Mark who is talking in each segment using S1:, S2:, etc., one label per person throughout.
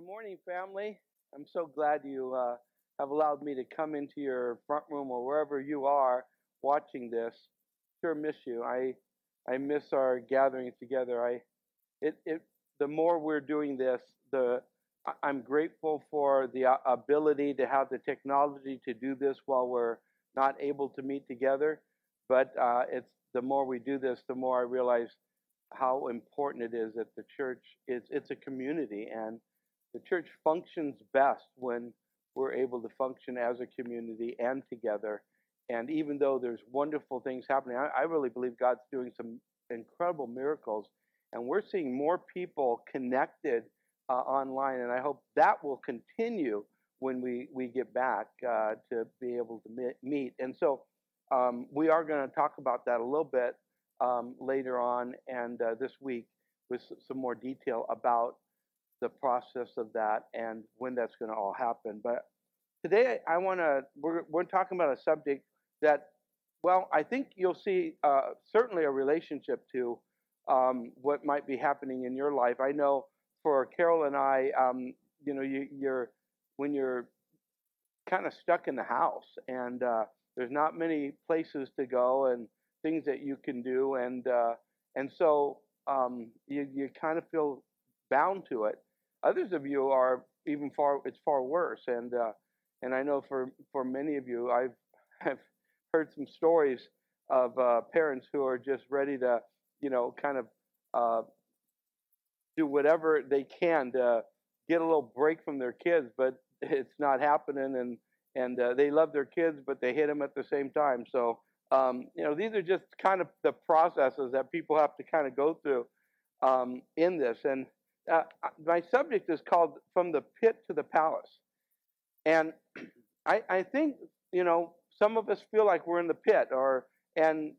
S1: good morning, family. I'm so glad you uh, have allowed me to come into your front room or wherever you are watching this. Sure miss you. I I miss our gathering together. I it it the more we're doing this, the I'm grateful for the uh, ability to have the technology to do this while we're not able to meet together. But uh, it's the more we do this, the more I realize how important it is that the church is it's a community and the church functions best when we're able to function as a community and together. And even though there's wonderful things happening, I, I really believe God's doing some incredible miracles. And we're seeing more people connected uh, online. And I hope that will continue when we, we get back uh, to be able to meet. And so um, we are going to talk about that a little bit um, later on and uh, this week with some more detail about the process of that and when that's going to all happen. But today I want to, we're, we're talking about a subject that, well, I think you'll see uh, certainly a relationship to um, what might be happening in your life. I know for Carol and I, um, you know, you, you're, when you're kind of stuck in the house and uh, there's not many places to go and things that you can do. And, uh, and so um, you, you kind of feel bound to it. Others of you are even far. It's far worse, and uh, and I know for for many of you, I've have heard some stories of uh, parents who are just ready to, you know, kind of uh, do whatever they can to get a little break from their kids, but it's not happening, and and uh, they love their kids, but they hit them at the same time. So um, you know, these are just kind of the processes that people have to kind of go through um, in this, and uh, my subject is called From the Pit to the Palace. And I, I think, you know, some of us feel like we're in the pit or and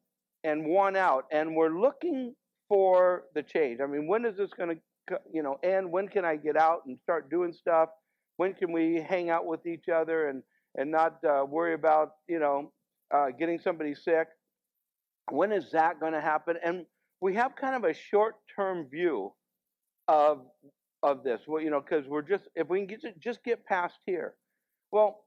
S1: and worn out and we're looking for the change. I mean, when is this going to you know end? When can I get out and start doing stuff? When can we hang out with each other and and not uh, worry about you know uh, getting somebody sick? When is that going to happen? And we have kind of a short-term view of of this. Well, you know, because we're just if we can get just get past here. Well,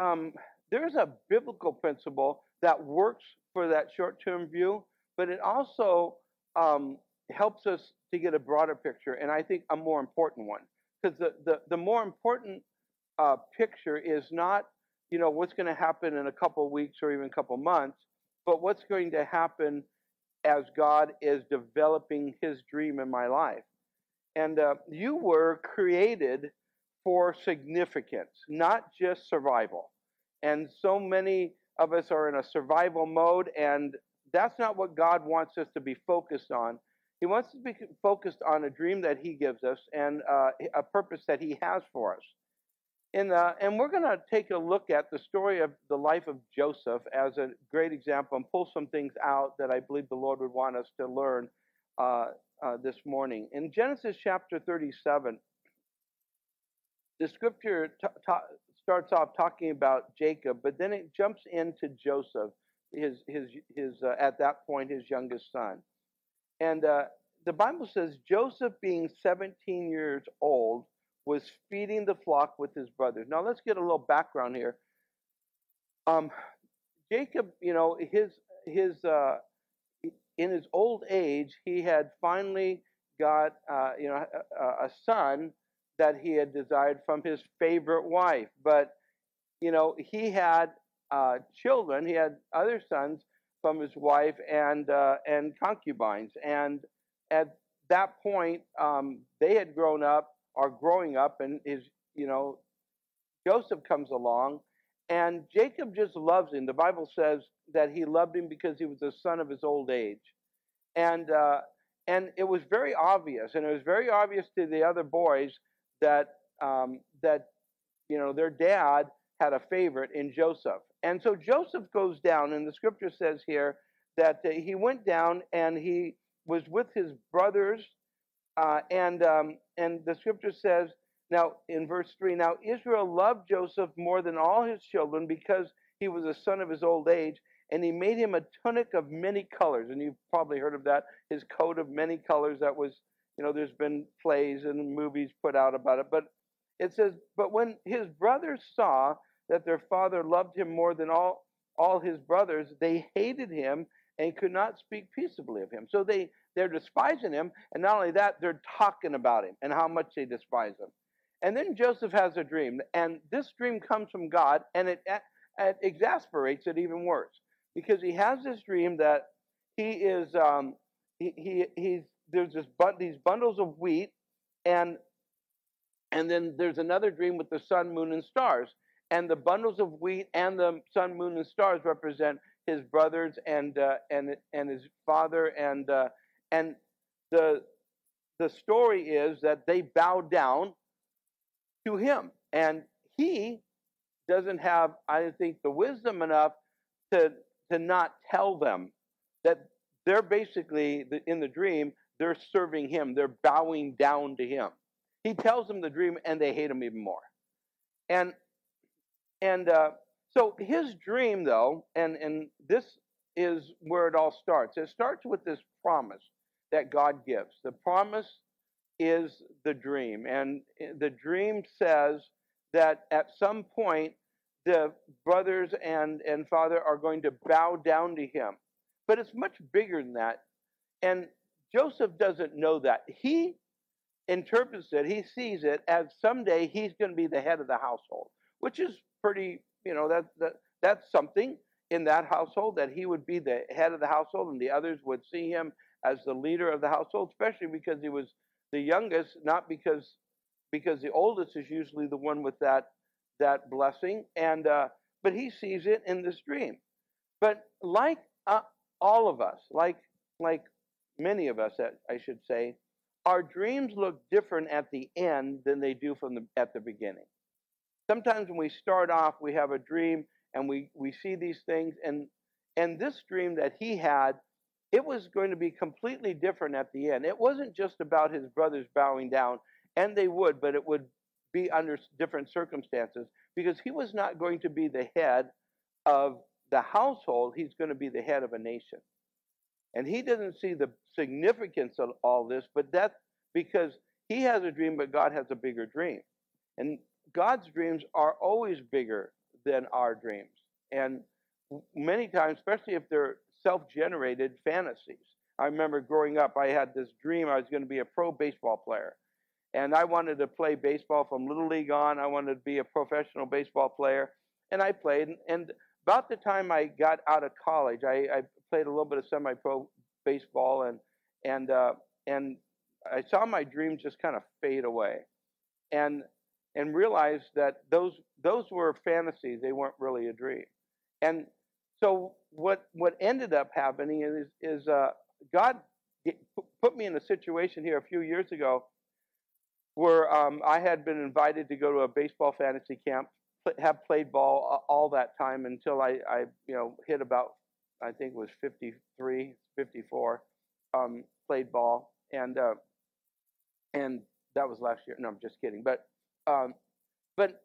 S1: um, there's a biblical principle that works for that short-term view, but it also um, helps us to get a broader picture, and I think a more important one. Because the, the the more important uh, picture is not you know what's going to happen in a couple weeks or even a couple months, but what's going to happen as God is developing His dream in my life. And uh, you were created for significance, not just survival. And so many of us are in a survival mode, and that's not what God wants us to be focused on. He wants us to be focused on a dream that He gives us and uh, a purpose that He has for us. In the, and we're going to take a look at the story of the life of Joseph as a great example and pull some things out that I believe the Lord would want us to learn uh, uh, this morning. In Genesis chapter 37, the scripture t- t- starts off talking about Jacob, but then it jumps into Joseph, his his his uh, at that point his youngest son, and uh, the Bible says Joseph, being 17 years old, was feeding the flock with his brothers. Now let's get a little background here. Um, Jacob, you know, his his uh, in his old age, he had finally got uh, you know a, a, son that he had desired from his favorite wife. But you know he had uh, children. He had other sons from his wife and uh, and concubines. And at that point, um, they had grown up, are growing up, and his you know Joseph comes along and Jacob just loves him. The Bible says that he loved him because he was the son of his old age. And, uh, and it was very obvious, and it was very obvious to the other boys that, um, that you know, their dad had a favorite in Joseph. And so Joseph goes down, and the scripture says here that uh, he went down and he was with his brothers. Uh, and, um, and the scripture says now, in verse 3, now Israel loved Joseph more than all his children because he was a son of his old age, and he made him a tunic of many colors. And you've probably heard of that, his coat of many colors. That was, you know, there's been plays and movies put out about it. But it says, But when his brothers saw that their father loved him more than all, all his brothers, they hated him and could not speak peaceably of him. So they, they're despising him, and not only that, they're talking about him and how much they despise him. And then Joseph has a dream, and this dream comes from God, and it, it exasperates it even worse because he has this dream that he is um, he, he he's there's this these bundles of wheat, and and then there's another dream with the sun, moon, and stars, and the bundles of wheat and the sun, moon, and stars represent his brothers and uh, and and his father and uh, and the the story is that they bow down to him and he doesn't have I think the wisdom enough to to not tell them that they're basically in the dream they're serving him they're bowing down to him he tells them the dream and they hate him even more and and uh, so his dream, though, and, and this is where it all starts. It starts with this promise that God gives. The promise is the dream. And eh, the dream says that at some point, the brothers and, and father are going to bow down to him. But it's much bigger than that. And Joseph doesn't know that. He interprets it, he sees it as someday he's going to be the head of the household, which is pretty you know that, that that's something in that household that he would be the head of the household and the others would see him as the leader of the household especially because he was the youngest not because because the oldest is usually the one with that that blessing and uh, but he sees it in this dream but like uh, all of us like like many of us i should say our dreams look different at the end than they do from the at the beginning sometimes when we start off, we have a dream and we, we see these things. And, and this dream that he had, it was going to be completely different at the end. It wasn't just about his brothers bowing down, and they would, but it would be under different circumstances because he was not going to be the head of the household, he's going to be the head of a nation. And he doesn't see the significance of all this, but that's because he has a dream, but God has a bigger dream. And God's dreams are always bigger than our dreams. And many times, especially if they're self generated fantasies. I remember growing up, I had this dream I was going to be a pro baseball player. And I wanted to play baseball from Little League on. I wanted to be a professional baseball player. And I played. And about the time I got out of college, I, I played a little bit of semi pro baseball. And, and, uh, and I saw my dreams just kind of fade away. And and realized that those those were fantasies; they weren't really a dream. And so what what ended up happening is is uh, God put me in a situation here a few years ago where um, I had been invited to go to a baseball fantasy camp, have played ball all that time until I, I you know hit about I think it was 53, 54, um, played ball, and uh, and that was last year. No, I'm just kidding. But um, but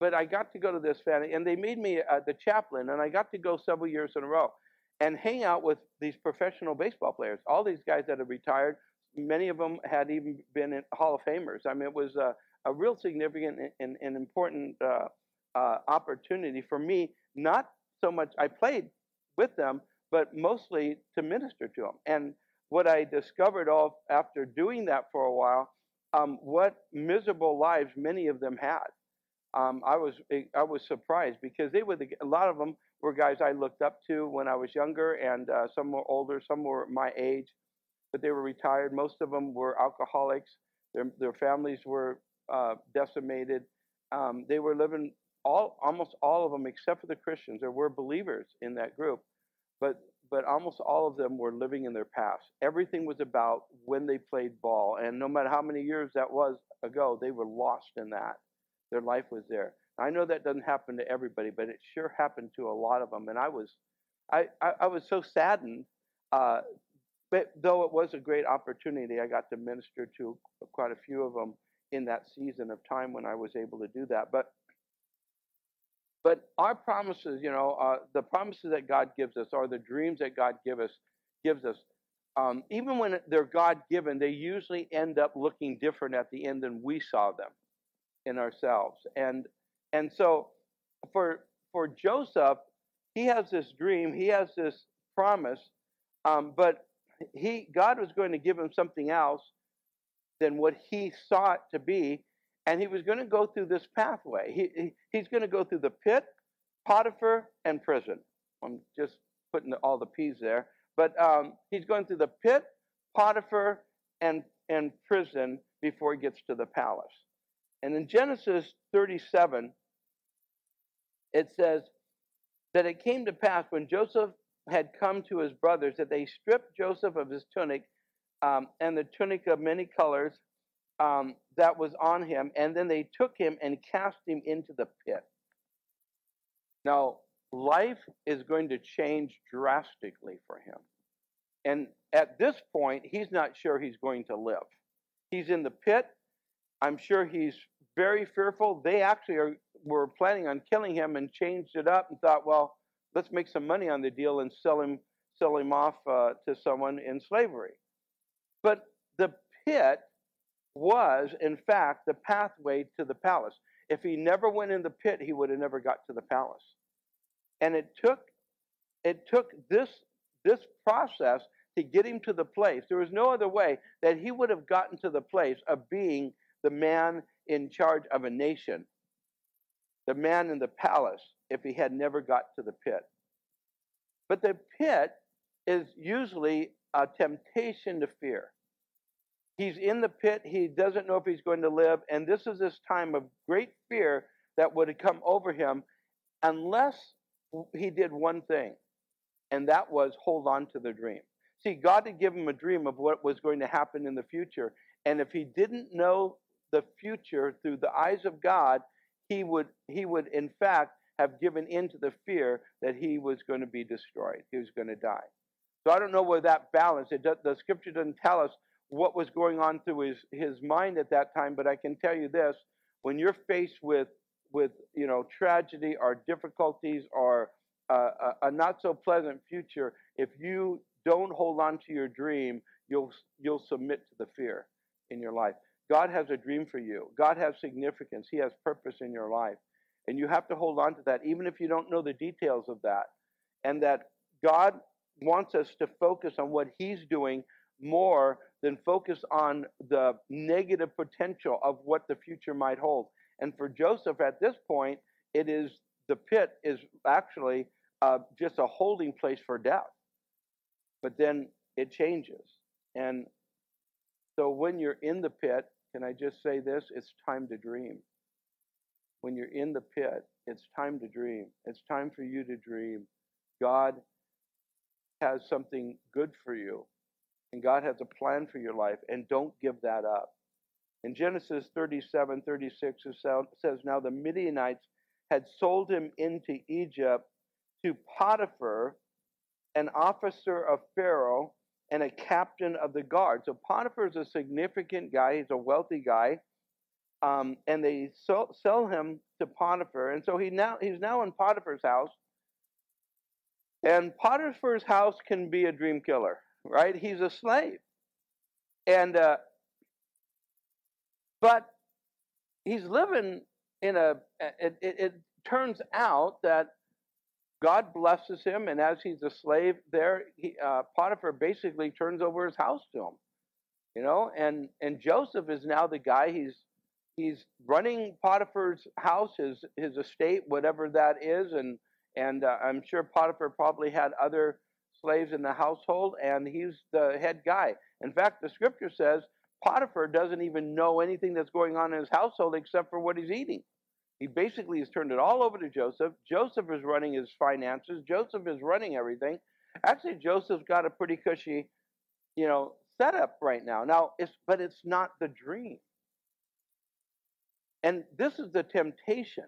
S1: but I got to go to this family, and they made me uh, the chaplain, and I got to go several years in a row and hang out with these professional baseball players. All these guys that have retired, many of them had even been in Hall of Famers. I mean, it was a, a real significant and, and important uh, uh, opportunity for me. Not so much I played with them, but mostly to minister to them. And what I discovered all after doing that for a while um, what miserable lives many of them had. Um, I was I was surprised because they were the, a lot of them were guys I looked up to when I was younger, and uh, some were older, some were my age, but they were retired. Most of them were alcoholics. Their their families were uh, decimated. Um, they were living all almost all of them, except for the Christians. There were believers in that group, but but almost all of them were living in their past. Everything was about when they played ball, and no matter how many years that was ago, they were lost in that. Their life was there. I know that doesn't happen to everybody, but it sure happened to a lot of them, and I was, I, I, I was so saddened. Uh, but though it was a great opportunity, I got to minister to quite a few of them in that season of time when I was able to do that. But but our promises, you know, uh, the promises that God gives us, or the dreams that God give us, gives us, um, even when they're God given, they usually end up looking different at the end than we saw them. In ourselves. And and so for for Joseph, he has this dream, he has this promise, um, but he God was going to give him something else than what he sought to be, and he was going to go through this pathway. He, he he's going to go through the pit, Potiphar, and prison. I'm just putting all the P's there, but um, he's going through the pit, Potiphar, and and prison before he gets to the palace. And in Genesis 37, it says that it came to pass when Joseph had come to his brothers that they stripped Joseph of his tunic um, and the tunic of many colors um, that was on him, and then they took him and cast him into the pit. Now, life is going to change drastically for him. And at this point, he's not sure he's going to live. He's in the pit. I'm sure he's very fearful. They actually are, were planning on killing him and changed it up and thought, well, let's make some money on the deal and sell him sell him off uh, to someone in slavery. But the pit was, in fact, the pathway to the palace. If he never went in the pit, he would have never got to the palace. And it took it took this this process to get him to the place. There was no other way that he would have gotten to the place of being the man in charge of a nation, the man in the palace, if he had never got to the pit. But the pit is usually a temptation to fear. He's in the pit, he doesn't know if he's going to live, and this is this time of great fear that would come over him unless he did one thing, and that was hold on to the dream. See, God had given him a dream of what was going to happen in the future, and if he didn't know the future through the eyes of God, he would he would in fact have given in to the fear that he was going to be destroyed. He was going to die. So I don't know where that balance. It the scripture doesn't tell us what was going on through his his mind at that time, but I can tell you this: when you're faced with with you know tragedy or difficulties or uh, a, a not so pleasant future, if you don't hold on to your dream, you'll you'll submit to the fear in your life. God has a dream for you. God has significance. He has purpose in your life. And you have to hold on to that, even if you don't know the details of that. And that God wants us to focus on what He's doing more than focus on the negative potential of what the future might hold. And for Joseph at this point, it is the pit is actually uh, just a holding place for death. But then it changes. And so when you're in the pit, can I just say this? It's time to dream. When you're in the pit, it's time to dream. It's time for you to dream. God has something good for you, and God has a plan for your life, and don't give that up. In Genesis 37 36, it says, Now the Midianites had sold him into Egypt to Potiphar, an officer of Pharaoh and a captain of the guard. So Potiphar is a significant guy. He's a wealthy guy. Um, and they sell, sell him to Potiphar. And so he now he's now in Potiphar's house. And Potiphar's house can be a dream killer, right? He's a slave. And uh, but he's living in a it, it, it turns out that God blesses him, and as he's a slave there, he, uh, Potiphar basically turns over his house to him. You know, and and Joseph is now the guy. He's he's running Potiphar's house, his his estate, whatever that is, and and uh, I'm sure Potiphar probably had other slaves in the household, and he's the head guy. In fact, the scripture says Potiphar doesn't even know anything that's going on in his household except for what he's eating. He basically has turned it all over to Joseph. Joseph is running his finances. Joseph is running everything. Actually, Joseph's got a pretty cushy, you know, setup right now. Now, it's but it's not the dream. And this is the temptation.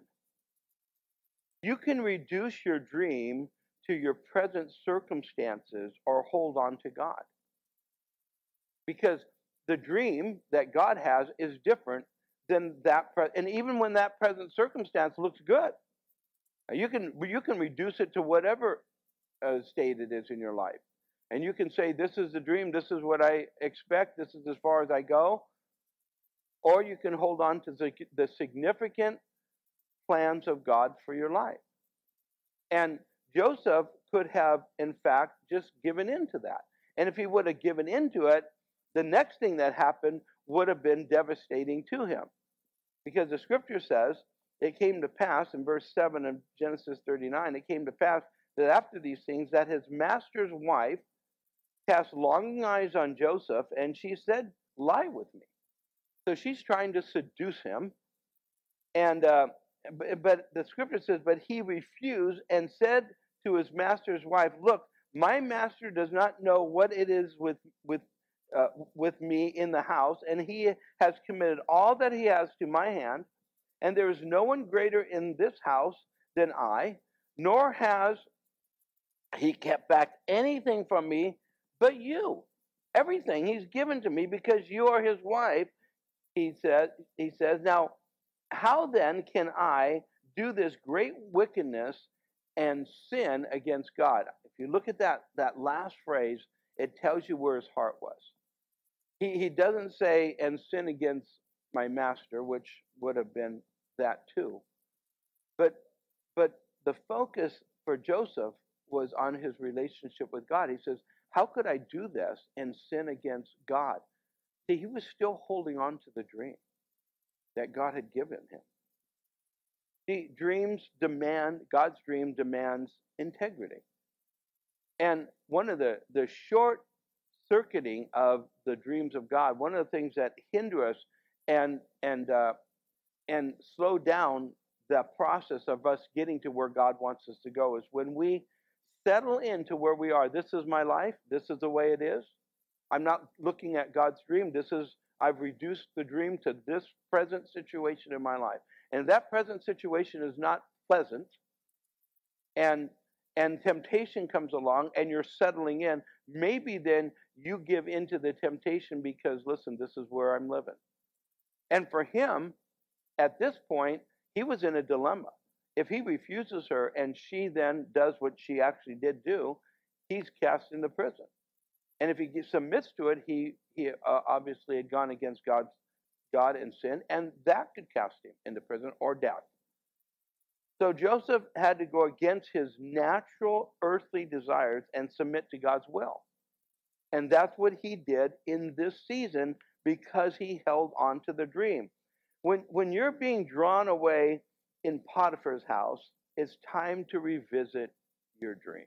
S1: You can reduce your dream to your present circumstances or hold on to God. Because the dream that God has is different then that pre- and even when that present circumstance looks good, you can you can reduce it to whatever uh, state it is in your life, and you can say, "This is the dream. This is what I expect. This is as far as I go." or you can hold on to the, the significant plans of God for your life. And Joseph could have, in fact, just given in to that. And if he would have given in to it, the next thing that happened would have been devastating to him. Because the scripture says, it came to pass in verse 7 of Genesis 39, it came to pass that after these things, that his master's wife cast longing eyes on Joseph, and she said, Lie with me. So she's trying to seduce him. And uh, but, but the scripture says, but he refused and said to his master's wife, Look, my master does not know what it is with with uh, with me in the house, and he has committed all that he has to my hand, and there is no one greater in this house than I, nor has he kept back anything from me but you. Everything he's given to me because you are his wife, he said, he says, Now, how then can I do this great wickedness and sin against God? If you look at that, that last phrase, it tells you where his heart was. He, he doesn't say, and sin against my master, which would have been that too. But, but the focus for Joseph was on his relationship with God. He says, How could I do this and sin against God? See, he was still holding on to the dream that God had given him. See, dreams demand, God's dream demands integrity. And one of the, the short circuiting of the dreams of God, one of the things that hinder us and, and, uh, and slow down the process of us getting to where God wants us to go is when we settle into where we are. This is my life. This is the way it is. I'm not looking at God's dream. This is, I've reduced the dream to this present situation in my life. And that present situation is not pleasant. And and temptation comes along and you're settling in, maybe then you give into the temptation because, listen, this is where I'm living. And for him, at this point, he was in a dilemma. If he refuses her and she then does what she actually did do, he's cast into prison. And if he submits to it, he, he uh, obviously had gone against God's God and sin, and that could cast him into prison or death. So Joseph had to go against his natural earthly desires and submit to God's will. And that's what he did in this season because he held on to the dream. When, when you're being drawn away in Potiphar's house, it's time to revisit your dream.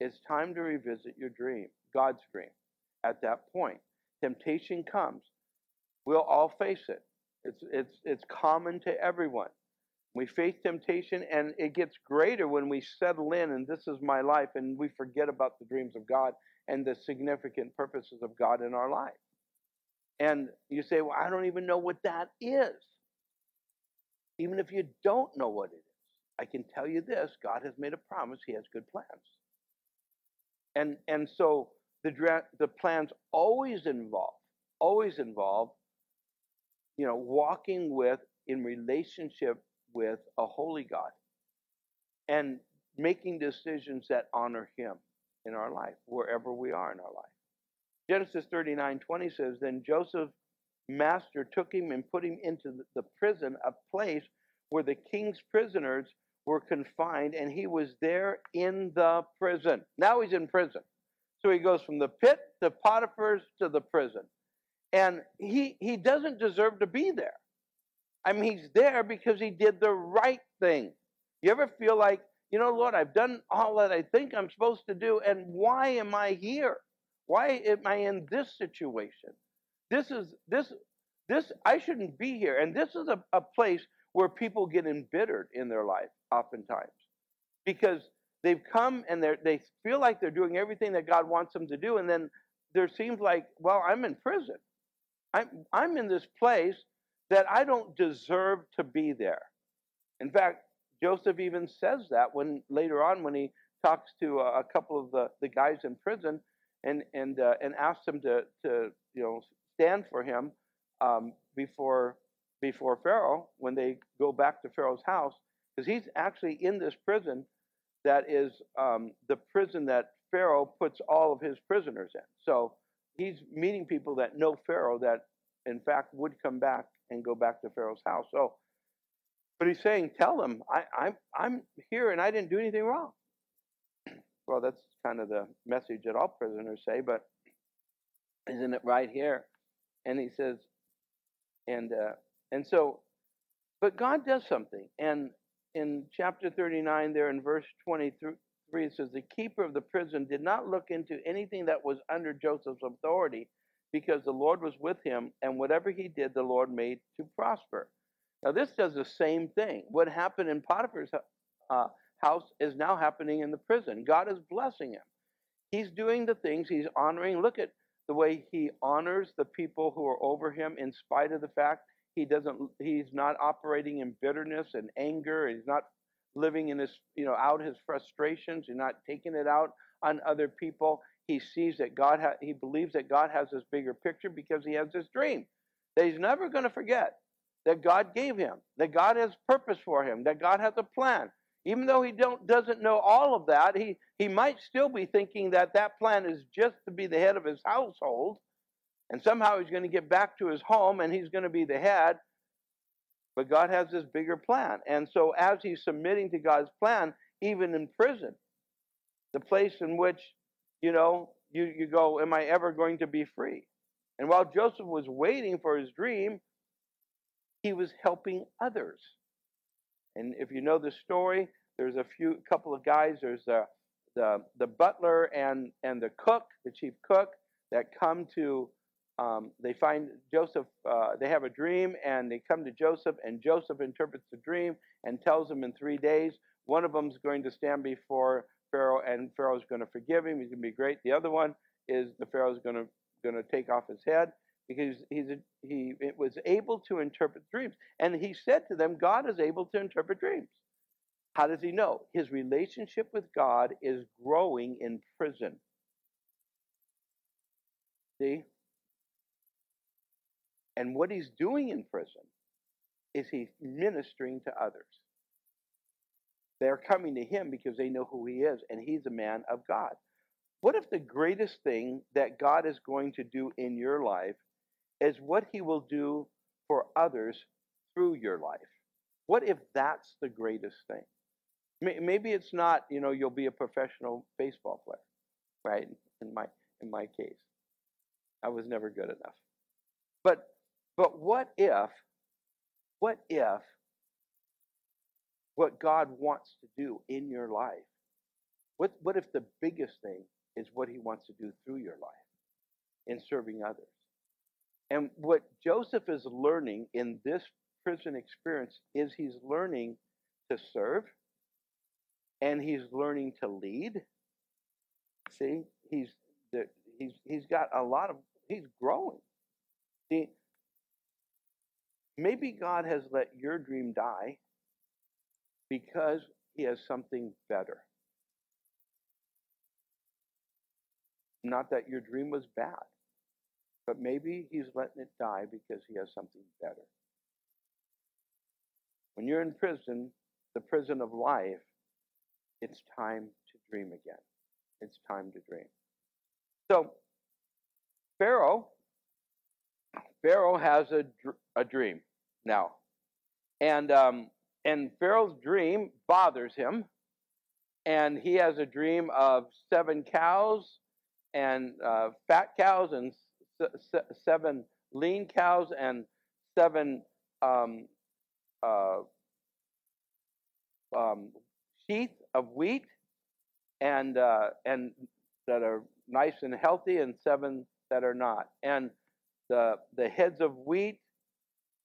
S1: It's time to revisit your dream, God's dream. At that point, temptation comes. We'll all face it. It's, it's, it's common to everyone. We face temptation, and it gets greater when we settle in, and this is my life, and we forget about the dreams of God and the significant purposes of God in our life. And you say, Well, I don't even know what that is. Even if you don't know what it is, I can tell you this God has made a promise, He has good plans. And, and so the, the plans always involve, always involve, you know, walking with, in relationship with a holy God and making decisions that honor Him in our life, wherever we are in our life. Genesis 39 20 says, Then Joseph's master took him and put him into the prison, a place where the king's prisoners were confined, and he was there in the prison. Now he's in prison. So he goes from the pit to Potiphar's to the prison. And he, he doesn't deserve to be there. I mean, he's there because he did the right thing. You ever feel like, you know, Lord, I've done all that I think I'm supposed to do, and why am I here? Why am I in this situation? This is this this I shouldn't be here. And this is a, a place where people get embittered in their life, oftentimes. Because they've come and they they feel like they're doing everything that God wants them to do, and then there seems like, well, I'm in prison. I'm I'm in this place that I don't deserve to be there. In fact, Joseph even says that when later on when he talks to a, a couple of the, the guys in prison and and uh, and asks them to to you know stand for him um, before before Pharaoh when they go back to Pharaoh's house because he's actually in this prison that is um, the prison that Pharaoh puts all of his prisoners in. So he's meeting people that know Pharaoh that in fact, would come back and go back to Pharaoh's house. So, but he's saying, tell them, I, I'm, I'm here and I didn't do anything wrong. Well, that's kind of the message that all prisoners say, but isn't it right here? And he says, and uh, and so, but God does something, and in chapter 39, there in verse 23, it says, The keeper of the prison did not look into anything that was under Joseph's authority, because the Lord was with him, and whatever he did, the Lord made to prosper. Now, this does the same thing. What happened in Potiphar's uh, house is now happening in the prison. God is blessing him. He's doing the things, he's honoring. Look at the way he honors the people who are over him in spite of the fact he doesn't he's not operating in bitterness and anger he's not living in his you know out his frustrations he's not taking it out on other people he sees that god ha- he believes that god has this bigger picture because he has this dream that he's never going to forget that god gave him that god has purpose for him that god has a plan even though he don't doesn't know all of that he he might still be thinking that that plan is just to be the head of his household and somehow he's going to get back to his home and he's going to be the head. But God has this bigger plan. And so as he's submitting to God's plan, even in prison, the place in which, you know, you, you go, Am I ever going to be free? And while Joseph was waiting for his dream, he was helping others. And if you know the story, there's a few couple of guys, there's the the, the butler and, and the cook, the chief cook, that come to um, they find Joseph, uh, they have a dream and they come to Joseph, and Joseph interprets the dream and tells them in three days. One of them is going to stand before Pharaoh, and Pharaoh's going to forgive him. He's going to be great. The other one is the Pharaoh's going to going to take off his head because he's a, he was able to interpret dreams, and he said to them, "God is able to interpret dreams." How does he know? His relationship with God is growing in prison. See, and what he's doing in prison is he's ministering to others. They're coming to him because they know who he is, and he's a man of God. What if the greatest thing that God is going to do in your life is what he will do for others through your life? What if that's the greatest thing? Maybe it's not, you know, you'll be a professional baseball player, right? In my in my case, I was never good enough. But but what if, what if what God wants to do in your life, what, what if the biggest thing is what he wants to do through your life in serving others? And what Joseph is learning in this prison experience is he's learning to serve and he's learning to lead. See, he's he's he's got a lot of he's growing. See, Maybe God has let your dream die because he has something better. Not that your dream was bad, but maybe he's letting it die because he has something better. When you're in prison, the prison of life, it's time to dream again. It's time to dream. So, Pharaoh, Pharaoh has a, a dream now. And um, and Pharaoh's dream bothers him, and he has a dream of seven cows and uh, fat cows and seven lean cows and seven um, uh, um, sheath of wheat and uh, and that are nice and healthy, and seven that are not. And the the heads of wheat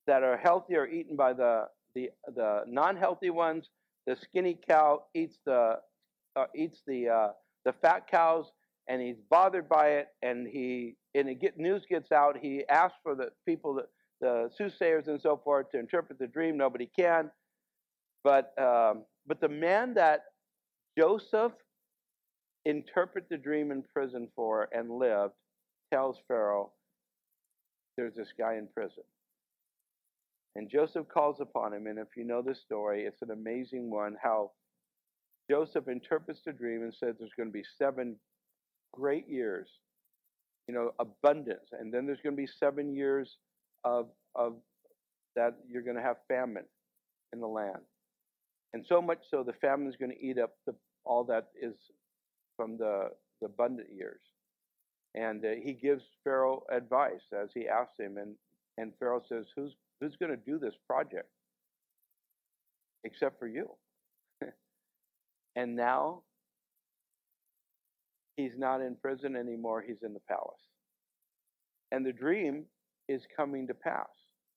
S1: that are healthy are eaten by the the the non-healthy ones. The skinny cow eats the uh, eats the uh, the fat cows, and he's bothered by it. And he and the get news gets out. He asks for the people that the soothsayers and so forth to interpret the dream. Nobody can. But um, but the man that Joseph interpret the dream in prison for and lived tells Pharaoh, "There's this guy in prison." And Joseph calls upon him. And if you know the story, it's an amazing one how Joseph interprets the dream and says there's going to be seven great years, you know, abundance. And then there's going to be seven years of of that you're going to have famine in the land, and so much so the famine is going to eat up the, all that is from the the abundant years. And uh, he gives Pharaoh advice as he asks him, and and Pharaoh says, "Who's who's going to do this project except for you?" and now he's not in prison anymore; he's in the palace, and the dream is coming to pass.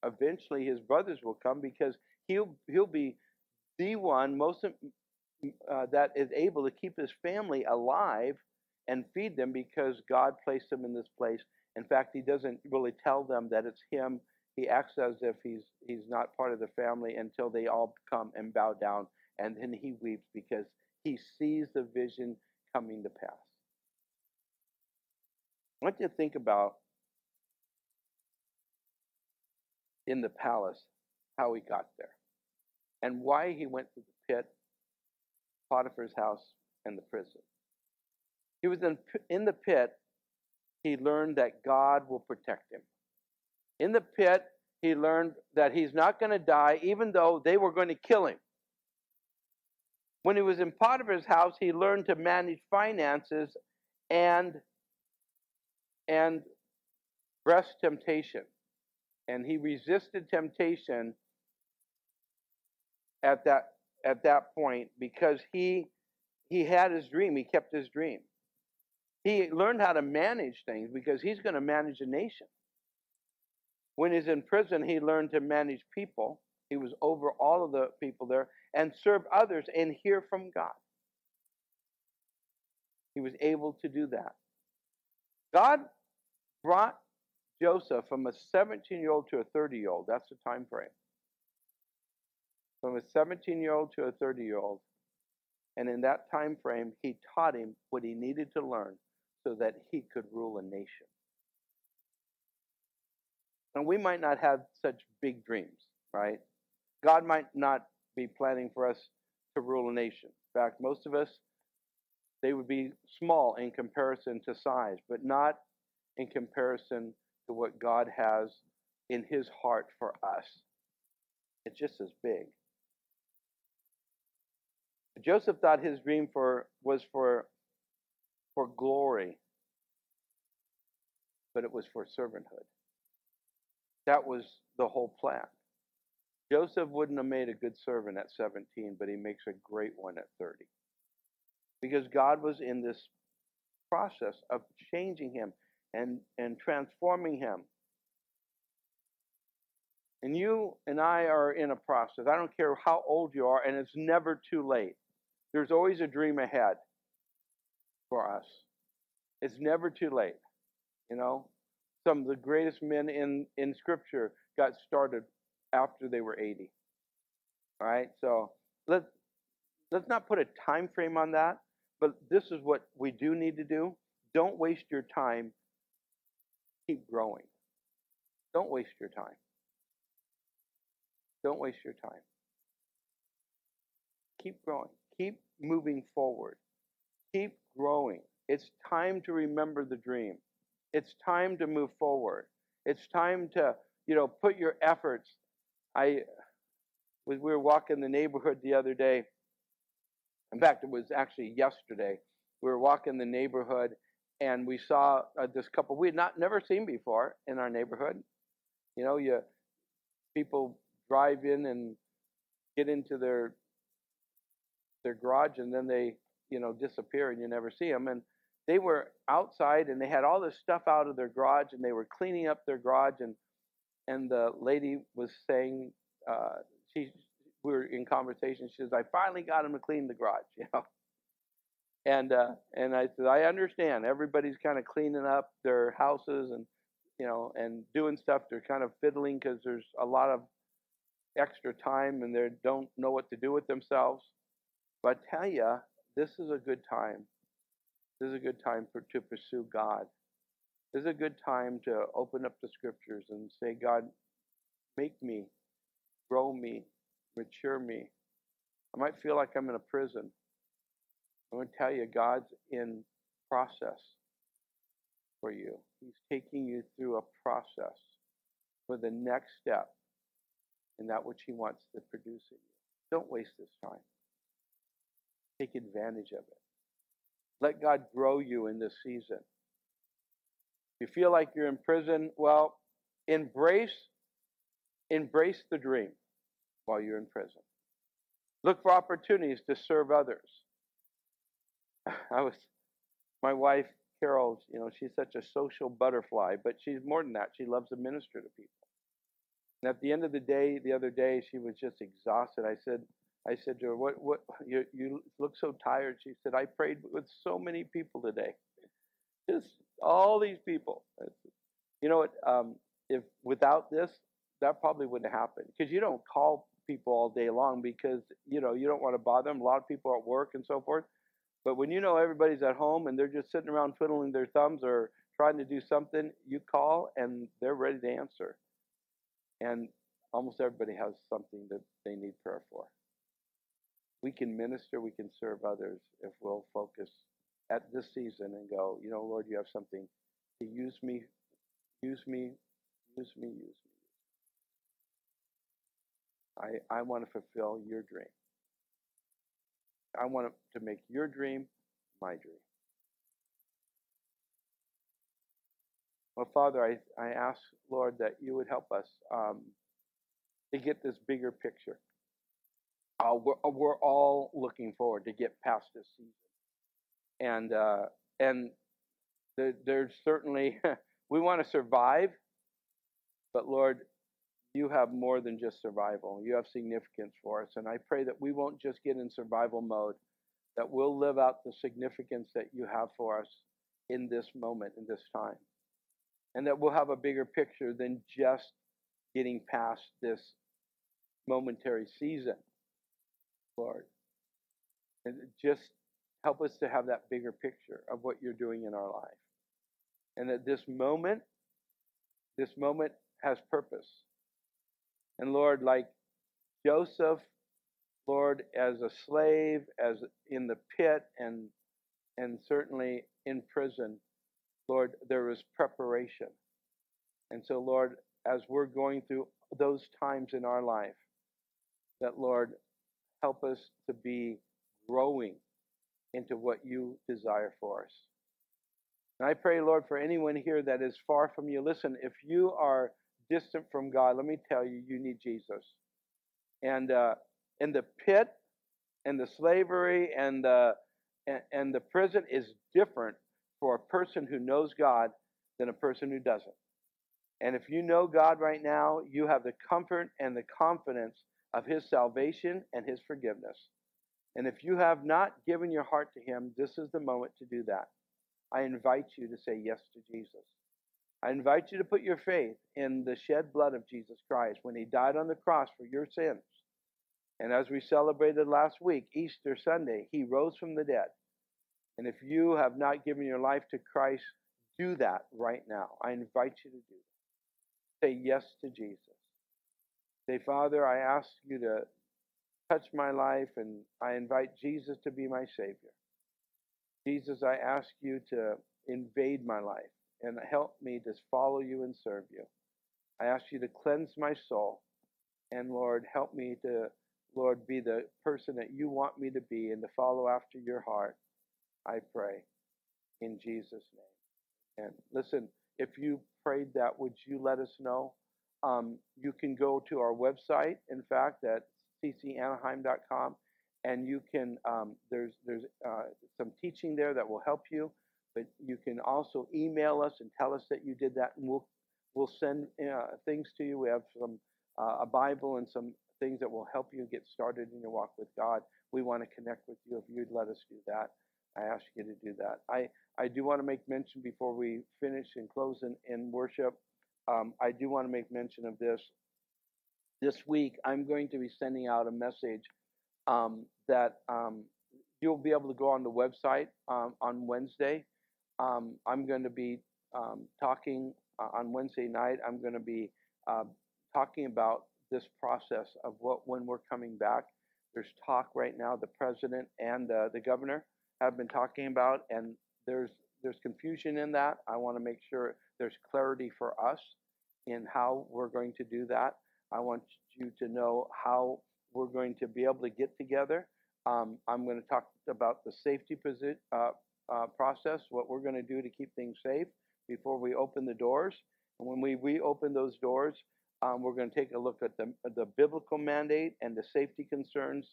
S1: Eventually, his brothers will come because he'll he'll be the one most uh, that is able to keep his family alive and feed them because God placed him in this place. In fact, he doesn't really tell them that it's him. He acts as if he's he's not part of the family until they all come and bow down, and then he weeps because he sees the vision coming to pass. I want you to think about in the palace how he got there and why he went to the pit, Potiphar's house, and the prison. He was in, in the pit, he learned that God will protect him. In the pit, he learned that he's not going to die, even though they were going to kill him. When he was in Potiphar's house, he learned to manage finances and and breast temptation. And he resisted temptation at that at that point because he he had his dream, he kept his dream. He learned how to manage things because he's going to manage a nation. When he's in prison, he learned to manage people. He was over all of the people there and serve others and hear from God. He was able to do that. God brought Joseph from a 17 year old to a 30 year old. That's the time frame. From a 17 year old to a 30 year old. And in that time frame, he taught him what he needed to learn so that he could rule a nation. And we might not have such big dreams, right? God might not be planning for us to rule a nation. In fact, most of us, they would be small in comparison to size, but not in comparison to what God has in his heart for us. It's just as big. Joseph thought his dream for was for for glory, but it was for servanthood. That was the whole plan. Joseph wouldn't have made a good servant at 17, but he makes a great one at 30. Because God was in this process of changing him and, and transforming him. And you and I are in a process. I don't care how old you are, and it's never too late. There's always a dream ahead for us. It's never too late. You know, some of the greatest men in, in Scripture got started after they were 80. All right, so let's let's not put a time frame on that, but this is what we do need to do. Don't waste your time. Keep growing. Don't waste your time. Don't waste your time. Keep growing. Keep moving forward. Keep growing. It's time to remember the dream. It's time to move forward. It's time to, you know, put your efforts. I we were walking the neighborhood the other day. In fact, it was actually yesterday. We were walking the neighborhood and we saw uh, this couple we had not never seen before in our neighborhood. You know, you people drive in and get into their their garage and then they you know disappear and you never see them and they were outside and they had all this stuff out of their garage and they were cleaning up their garage and and the lady was saying uh, she we were in conversation. She says i finally got them to clean the garage you know and uh, and i said i understand everybody's kind of cleaning up their houses and you know and doing stuff they're kind of fiddling because there's a lot of extra time and they don't know what to do with themselves but I tell you this is a good time this is a good time for, to pursue God. This is a good time to open up the scriptures and say, God, make me, grow me, mature me. I might feel like I'm in a prison. I'm going to tell you, God's in process for you. He's taking you through a process. for the next step in that which He wants to produce in you. Don't waste this time. Take advantage of it. Let God grow you in this season. If you feel like you're in prison, well, embrace embrace the dream while you're in prison. Look for opportunities to serve others. I was my wife Carol, you know, she's such a social butterfly, but she's more than that. She loves to minister to people. And at the end of the day, the other day, she was just exhausted. I said, I said to her, "What? What? You you look so tired." She said, "I prayed with so many people today, just all these people." You know what? Um, if without this, that probably wouldn't happen because you don't call people all day long because you know you don't want to bother them. A lot of people are at work and so forth. But when you know everybody's at home and they're just sitting around twiddling their thumbs or trying to do something, you call and they're ready to answer. And almost everybody has something that they need prayer for. We can minister, we can serve others if we'll focus at this season and go, you know, Lord, you have something to use me, use me, use me, use me. I, I want to fulfill your dream. I want to make your dream my dream. Well, Father, I, I ask, Lord, that you would help us um, to get this bigger picture. Uh, we're, uh, we're all looking forward to get past this season. And, uh, and there, there's certainly, we want to survive, but Lord, you have more than just survival. You have significance for us. And I pray that we won't just get in survival mode, that we'll live out the significance that you have for us in this moment, in this time. And that we'll have a bigger picture than just getting past this momentary season, Lord. And just help us to have that bigger picture of what you're doing in our life. And that this moment, this moment has purpose. And Lord, like Joseph, Lord, as a slave, as in the pit, and and certainly in prison, Lord, there is preparation. And so, Lord, as we're going through those times in our life, that Lord, help us to be growing into what you desire for us. And I pray, Lord, for anyone here that is far from you. Listen, if you are distant from God, let me tell you, you need Jesus. And uh, in the pit and the slavery and the, and, and the prison is different for a person who knows God than a person who doesn't. And if you know God right now, you have the comfort and the confidence of His salvation and His forgiveness. And if you have not given your heart to Him, this is the moment to do that. I invite you to say yes to Jesus. I invite you to put your faith in the shed blood of Jesus Christ when He died on the cross for your sins. And as we celebrated last week, Easter Sunday, He rose from the dead. And if you have not given your life to Christ, do that right now. I invite you to do that. Say yes to Jesus. Say, Father, I ask you to touch my life, and I invite Jesus to be my Savior. Jesus, I ask you to invade my life and help me to follow you and serve you. I ask you to cleanse my soul, and Lord, help me to, Lord, be the person that you want me to be and to follow after your heart. I pray in Jesus' name. And listen, if you prayed that, would you let us know? Um, you can go to our website, in fact, at ccanaheim.com, and you can um, there's there's uh, some teaching there that will help you. But you can also email us and tell us that you did that, and we'll we'll send uh, things to you. We have some uh, a Bible and some things that will help you get started in your walk with God. We want to connect with you if you'd let us do that. I ask you to do that. I, I do want to make mention before we finish and close in, in worship. Um, I do want to make mention of this. This week, I'm going to be sending out a message um, that um, you'll be able to go on the website um, on Wednesday. Um, I'm going to be um, talking uh, on Wednesday night. I'm going to be uh, talking about this process of what when we're coming back. There's talk right now. The president and uh, the governor have been talking about, and there's there's confusion in that. I want to make sure there's clarity for us in how we're going to do that. I want you to know how we're going to be able to get together. Um, I'm going to talk about the safety posi- uh, process, what we're going to do to keep things safe before we open the doors. And when we reopen those doors, um, we're going to take a look at the, the biblical mandate and the safety concerns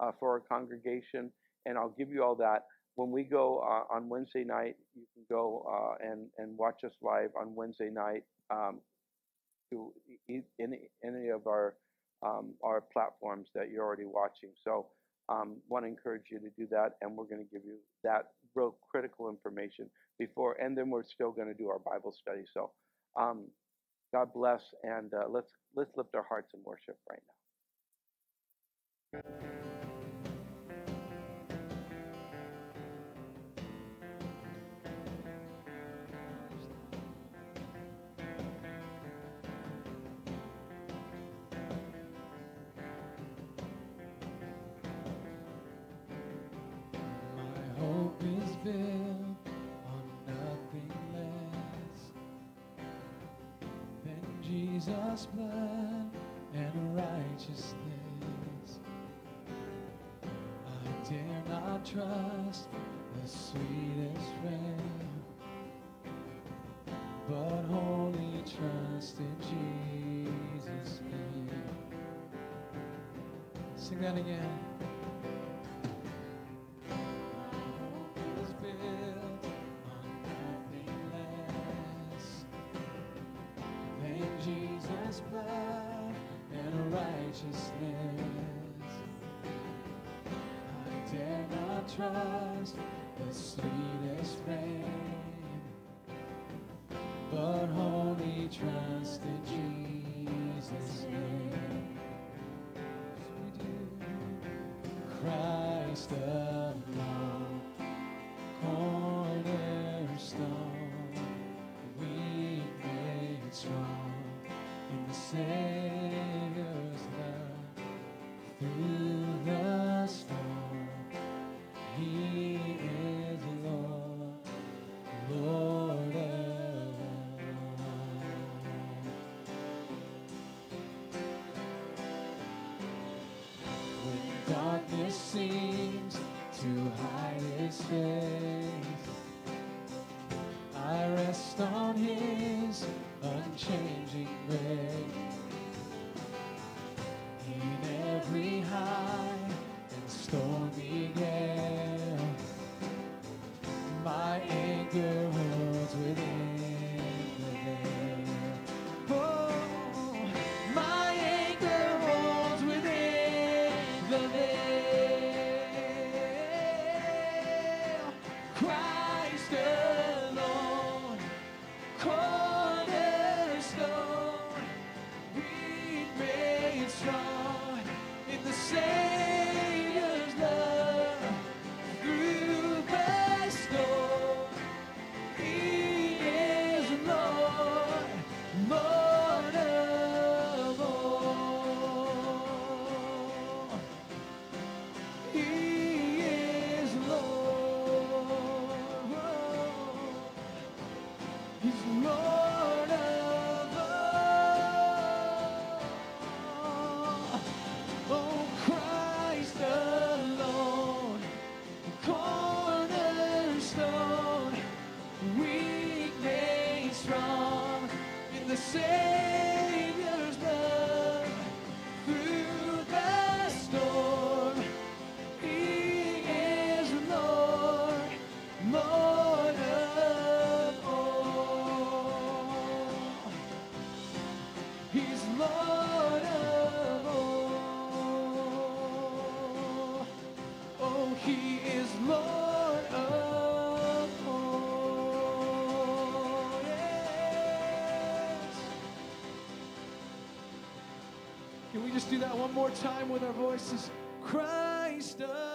S1: uh, for our congregation. And I'll give you all that. When we go uh, on Wednesday night, you can go uh, and, and watch us live on Wednesday night um, to any, any of our, um, our platforms that you're already watching. So um, want to encourage you to do that, and we're going to give you that real critical information before, and then we're still going to do our Bible study. So, um, God bless, and uh, let's let's lift our hearts in worship right now.
S2: Jesus' blood and righteousness. I dare not trust the sweetest friend, but wholly trust in Jesus' name. Sing that again. Dare not trust the sweetest fame, but wholly trust in Jesus' name. Christ alone, cornerstone, we made strong in the Savior's Can we just do that one more time with our voices? Christ uh,